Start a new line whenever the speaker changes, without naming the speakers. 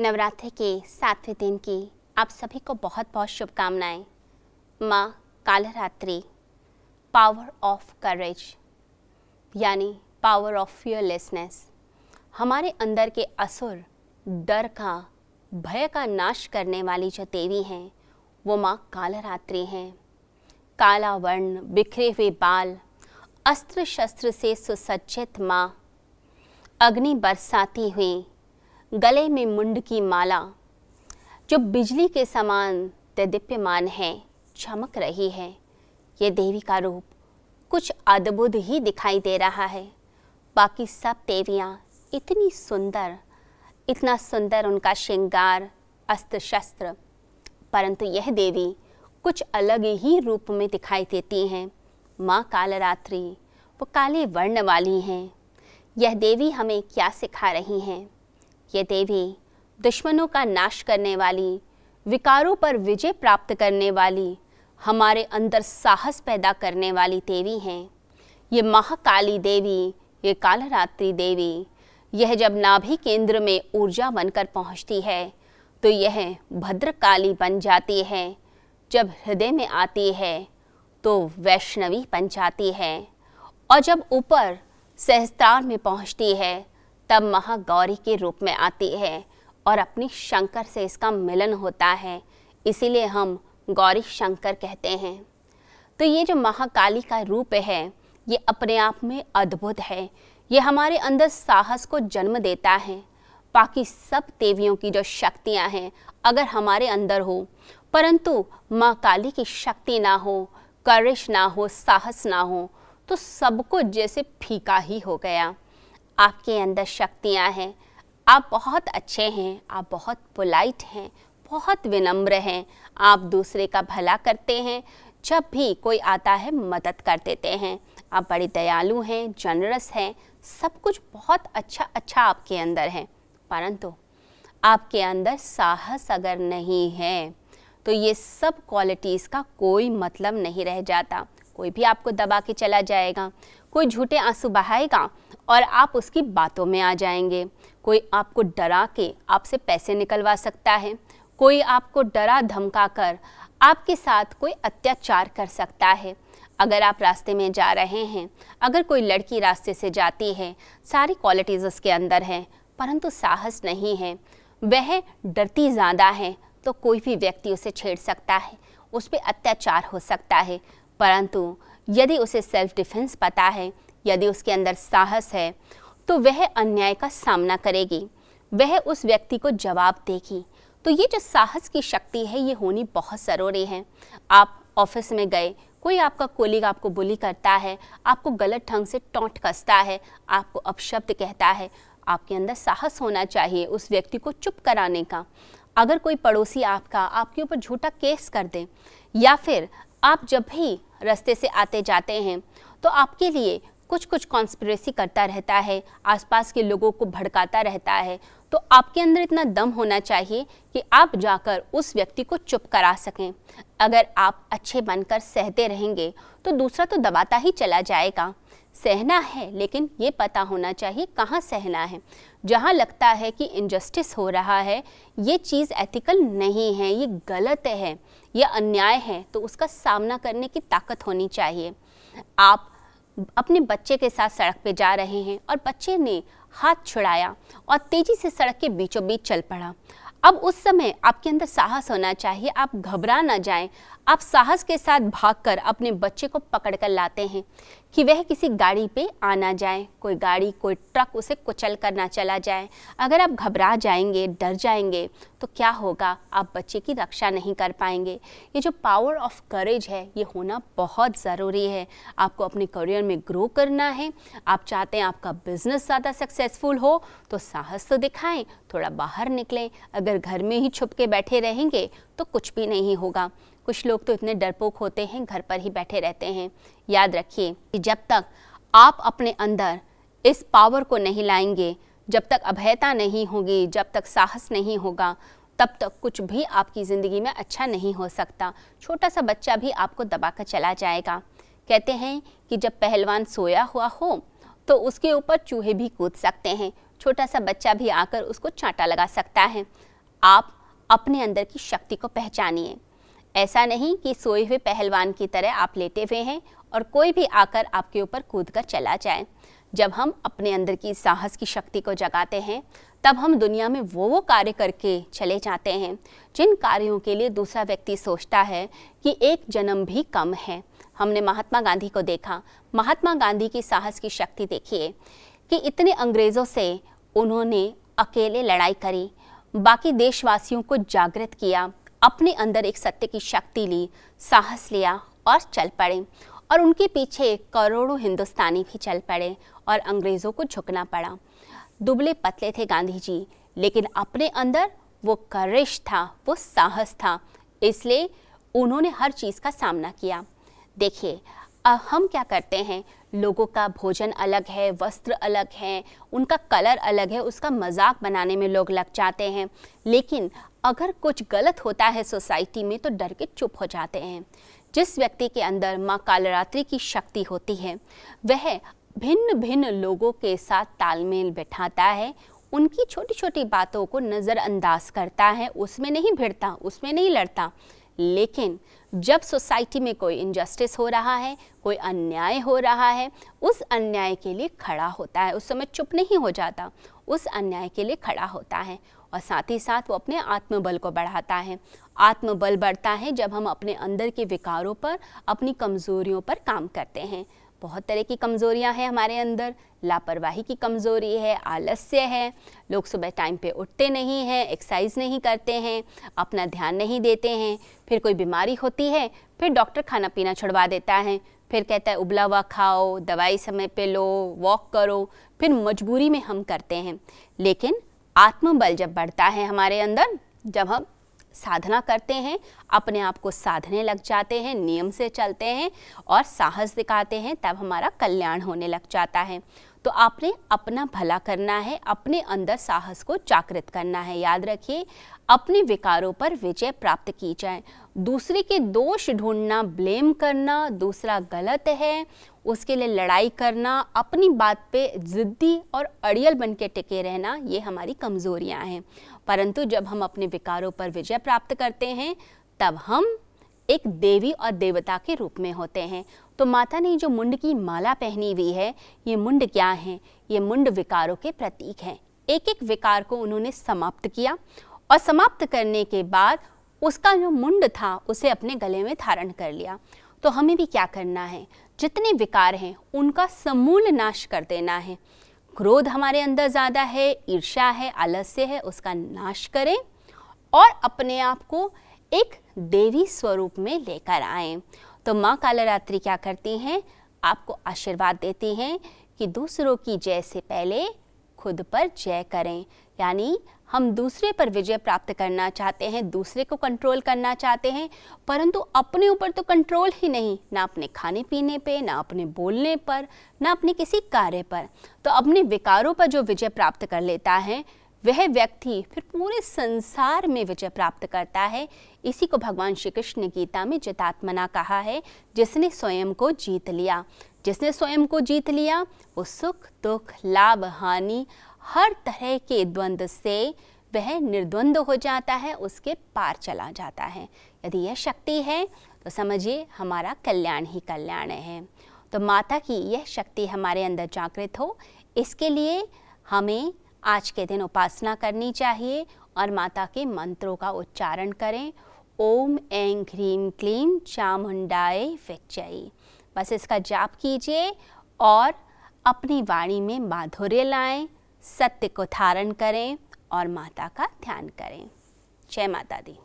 नवरात्रि के सातवें दिन की आप सभी को बहुत बहुत शुभकामनाएँ। माँ कालरात्रि पावर ऑफ़ करेज यानी पावर ऑफ़ फियरलेसनेस हमारे अंदर के असुर, डर का, भय का नाश करने वाली जो देवी हैं, वो माँ कालरात्रि हैं। काला वर्ण बिखरे हुए बाल, अस्त्र शस्त्र से सुसज्जित माँ, अग्नि बरसाती हुई गले में मुंड की माला, जो बिजली के समान दिप्यमान है, चमक रही है। ये देवी का रूप कुछ अद्भुत ही दिखाई दे रहा है। बाकी सब देवियाँ इतनी सुंदर, इतना सुंदर उनका श्रृंगार अस्त्र शस्त्र परंतु यह देवी कुछ अलग ही रूप में दिखाई देती हैं। माँ कालरात्रि, वो काले वर्ण वाली हैं। यह देवी हमें क्या सिखा रही हैं? ये देवी दुश्मनों का नाश करने वाली, विकारों पर विजय प्राप्त करने वाली, हमारे अंदर साहस पैदा करने वाली देवी हैं। ये महाकाली देवी, ये कालरात्रि देवी, यह जब नाभि केंद्र में ऊर्जा बनकर पहुँचती है तो यह भद्रकाली बन जाती है। जब हृदय में आती है तो वैष्णवी बन जाती है और जब ऊपर सहस्त्रार में पहुँचती है तब महागौरी के रूप में आती है और अपनी शंकर से इसका मिलन होता है। इसीलिए हम गौरी शंकर कहते हैं। तो ये जो महाकाली का रूप है, ये अपने आप में अद्भुत है। ये हमारे अंदर साहस को जन्म देता है। बाकी सब देवियों की जो शक्तियाँ हैं, अगर हमारे अंदर हो, परंतु माँ काली की शक्ति ना हो, करिश ना हो, साहस ना हो तो सब कुछ जैसे फीका ही हो गया। आपके अंदर शक्तियाँ हैं। आप बहुत अच्छे हैं, आप बहुत पोलाइट हैं, बहुत विनम्र हैं, आप दूसरे का भला करते हैं, जब भी कोई आता है, मदद कर देते हैं। आप बड़े दयालु हैं जनरस हैं, सब कुछ बहुत अच्छा अच्छा आपके अंदर है। परंतु आपके अंदर साहस अगर नहीं है तो ये सब क्वालिटीज़ का कोई मतलब नहीं रह जाता। कोई भी आपको दबा के चला जाएगा, कोई झूठे आँसू बहाएगा और आप उसकी बातों में आ जाएँगे। कोई आपको डरा के आपसे पैसे निकलवा सकता है। कोई आपको डरा धमका कर आपके साथ कोई अत्याचार कर सकता है। अगर आप रास्ते में जा रहे हैं, अगर कोई लड़की रास्ते से जाती है, सारी क्वालिटीज़ उसके अंदर हैं, परंतु साहस नहीं है। वह डरती ज़्यादा है तो कोई भी व्यक्ति उसे छेड़ सकता है, उस पर अत्याचार हो सकता है। परंतु यदि उसे सेल्फ डिफेंस पता है यदि उसके अंदर साहस है तो वह अन्याय का सामना करेगी। वह उस व्यक्ति को जवाब देगी। तो ये जो साहस की शक्ति है, ये होनी बहुत ज़रूरी है। आप ऑफ़िस में गए, कोई आपका कोलिग आपको बुली करता है, आपको गलत ढंग से टोंट कसता है, आपको अपशब्द कहता है, आपके अंदर साहस होना चाहिए उस व्यक्ति को चुप कराने का। अगर कोई पड़ोसी आपका आपके ऊपर झूठा केस कर दे, या फिर आप जब भी रास्ते से आते जाते हैं तो आपके लिए कुछ कुछ कॉन्स्परेसी करता रहता है, आसपास के लोगों को भड़काता रहता है। तो आपके अंदर इतना दम होना चाहिए कि आप जाकर उस व्यक्ति को चुप करा सकें। अगर आप अच्छे बनकर सहते रहेंगे तो दूसरा तो दबाता ही चला जाएगा। सहना है, लेकिन ये पता होना चाहिए कहाँ सहना है। जहाँ लगता है कि इनजस्टिस हो रहा है, ये चीज़ एथिकल नहीं है, ये गलत है, ये अन्याय है तो उसका सामना करने की ताकत होनी चाहिए। आप अपने बच्चे के साथ सड़क पे जा रहे हैं और बच्चे ने हाथ छुड़ाया और तेज़ी से सड़क के बीचों बीच चल पड़ा। अब उस समय आपके अंदर साहस होना चाहिए, आप घबरा ना जाएँ। आप साहस के साथ भागकर अपने बच्चे को पकड़ कर लाते हैं। कि वह किसी गाड़ी पे आना जाए, कोई गाड़ी, कोई ट्रक उसे कुचल कर ना चला जाए। अगर आप घबरा जाएँगे, डर जाएँगे तो क्या होगा? आप बच्चे की रक्षा नहीं कर पाएँगे। ये जो पावर ऑफ़ करेज है, ये होना बहुत ज़रूरी है। आपको अपने करियर में ग्रो करना है। आप चाहते हैं आपका बिज़नेस ज़्यादा सक्सेसफुल हो तो साहस तो दिखाएँ, थोड़ा बाहर निकलें। अगर घर में ही छुप के बैठे रहेंगे तो कुछ भी नहीं होगा। कुछ लोग तो इतने डरपोक होते हैं, घर पर ही बैठे रहते हैं। याद रखिए कि जब तक आप अपने अंदर इस पावर को नहीं लाएँगे, जब तक अभयता नहीं होगी, जब तक साहस नहीं होगा, तब तक कुछ भी आपकी ज़िंदगी में अच्छा नहीं हो सकता। छोटा सा बच्चा भी आपको दबा कर चला जाएगा। कहते हैं कि जब पहलवान सोया हुआ हो तो उसके ऊपर चूहे भी कूद सकते हैं। छोटा सा बच्चा भी आकर उसको चांटा लगा सकता है। आप अपने अंदर की शक्ति को पहचानिए। ऐसा नहीं कि सोए हुए पहलवान की तरह आप लेटे हुए हैं और कोई भी आकर आपके ऊपर कूद कर चला जाए। जब हम अपने अंदर की साहस की शक्ति को जगाते हैं, तब हम दुनिया में वो वो कार्य करके चले जाते हैं, जिन कार्यों के लिए दूसरा व्यक्ति सोचता है कि एक जन्म भी कम है। हमने महात्मा गांधी को देखा। महात्मा गांधी की साहस की शक्ति देखिए कि इतने अंग्रेज़ों से उन्होंने अकेले लड़ाई करी, बाकी देशवासियों को जागृत किया अपने अंदर एक सत्य की शक्ति ली, साहस लिया और चल पड़े। और उनके पीछे करोड़ों हिंदुस्तानी भी चल पड़े और अंग्रेज़ों को झुकना पड़ा। दुबले पतले थे गांधी जी लेकिन अपने अंदर वो करिश था, वो साहस था, इसलिए उन्होंने हर चीज़ का सामना किया। देखिए, अब हम क्या करते हैं? लोगों का भोजन अलग है, वस्त्र अलग है, उनका कलर अलग है, उसका मज़ाक बनाने में लोग लग जाते हैं। लेकिन अगर कुछ गलत होता है सोसाइटी में तो डर के चुप हो जाते हैं। जिस व्यक्ति के अंदर माँ कालरात्रि की शक्ति होती है, वह भिन्न भिन्न लोगों के साथ तालमेल बैठाता है, उनकी छोटी छोटी बातों को नज़रअंदाज करता है, उसमें नहीं भिड़ता, उसमें नहीं लड़ता। लेकिन जब सोसाइटी में कोई इनजस्टिस हो रहा है, कोई अन्याय हो रहा है, उस अन्याय के लिए खड़ा होता है। उस समय चुप नहीं हो जाता, उस अन्याय के लिए खड़ा होता है। और साथ ही साथ वो अपने आत्मबल को बढ़ाता है। आत्मबल बढ़ता है जब हम अपने अंदर के विकारों पर, अपनी कमज़ोरियों पर काम करते हैं। बहुत तरह की कमज़ोरियाँ हैं हमारे अंदर। लापरवाही की कमज़ोरी है, आलस्य है, लोग सुबह टाइम पे उठते नहीं हैं एक्सरसाइज नहीं करते हैं, अपना ध्यान नहीं देते हैं। फिर कोई बीमारी होती है, फिर डॉक्टर खाना पीना छुड़वा देता है। फिर कहता है, उबला हुआ खाओ, दवाई समय पे लो वॉक करो। फिर मजबूरी में हम करते हैं। लेकिन आत्मबल जब बढ़ता है हमारे अंदर, जब हम साधना करते हैं, अपने आप को साधने लग जाते हैं, नियम से चलते हैं और साहस दिखाते हैं, तब हमारा कल्याण होने लग जाता है। तो आपने अपना भला करना है, अपने अंदर साहस को जागृत करना है। याद रखिए, अपने विकारों पर विजय प्राप्त की जाए। दूसरे के दोष ढूंढना, ब्लेम करना दूसरा गलत है। उसके लिए लड़ाई करना, अपनी बात पे ज़िद्दी और अड़ियल बन के टिके रहना, ये हमारी कमज़ोरियाँ हैं। परंतु जब हम अपने विकारों पर विजय प्राप्त करते हैं, तब हम एक देवी और देवता के रूप में होते हैं। तो माता ने जो मुंड की माला पहनी हुई है, ये मुंड क्या है? ये मुंड विकारों के प्रतीक हैं। एक एक विकार को उन्होंने समाप्त किया और समाप्त करने के बाद उसका जो मुंड था, उसे अपने गले में धारण कर लिया। तो हमें भी क्या करना है? जितने विकार हैं, उनका समूल नाश कर देना है। क्रोध हमारे अंदर ज़्यादा है, ईर्ष्या है, आलस्य है, उसका नाश करें और अपने आप को एक देवी स्वरूप में लेकर आए। तो माँ कालरात्रि क्या करती हैं? आपको आशीर्वाद देती हैं कि दूसरों की जय से पहले खुद पर जय करें। यानी हम दूसरे पर विजय प्राप्त करना चाहते हैं, दूसरे को कंट्रोल करना चाहते हैं, परंतु अपने ऊपर तो कंट्रोल ही नहीं, ना अपने खाने पीने पे, ना अपने बोलने पर, ना अपने किसी कार्य पर। तो अपने विकारों पर जो विजय प्राप्त कर लेता है वह व्यक्ति फिर पूरे संसार में विजय प्राप्त करता है। इसी को भगवान श्री कृष्ण ने गीता में जितात्मना कहा है, जिसने स्वयं को जीत लिया। जिसने स्वयं को जीत लिया, वो सुख, दुख, लाभ, हानि, हर तरह के द्वंद्व से वह निर्द्वंद हो जाता है, उसके पार चला जाता है। यदि यह शक्ति है तो समझिए हमारा कल्याण ही कल्याण है। तो माता की यह शक्ति हमारे अंदर जागृत हो, इसके लिए हमें आज के दिन उपासना करनी चाहिए और माता के मंत्रों का उच्चारण करें। ओम ऐं ह्रीम क्लीम चामुंडाए विचयी बस इसका जाप कीजिए और अपनी वाणी में माधुर्य लाएँ, सत्य को धारण करें और माता का ध्यान करें। जय माता दी।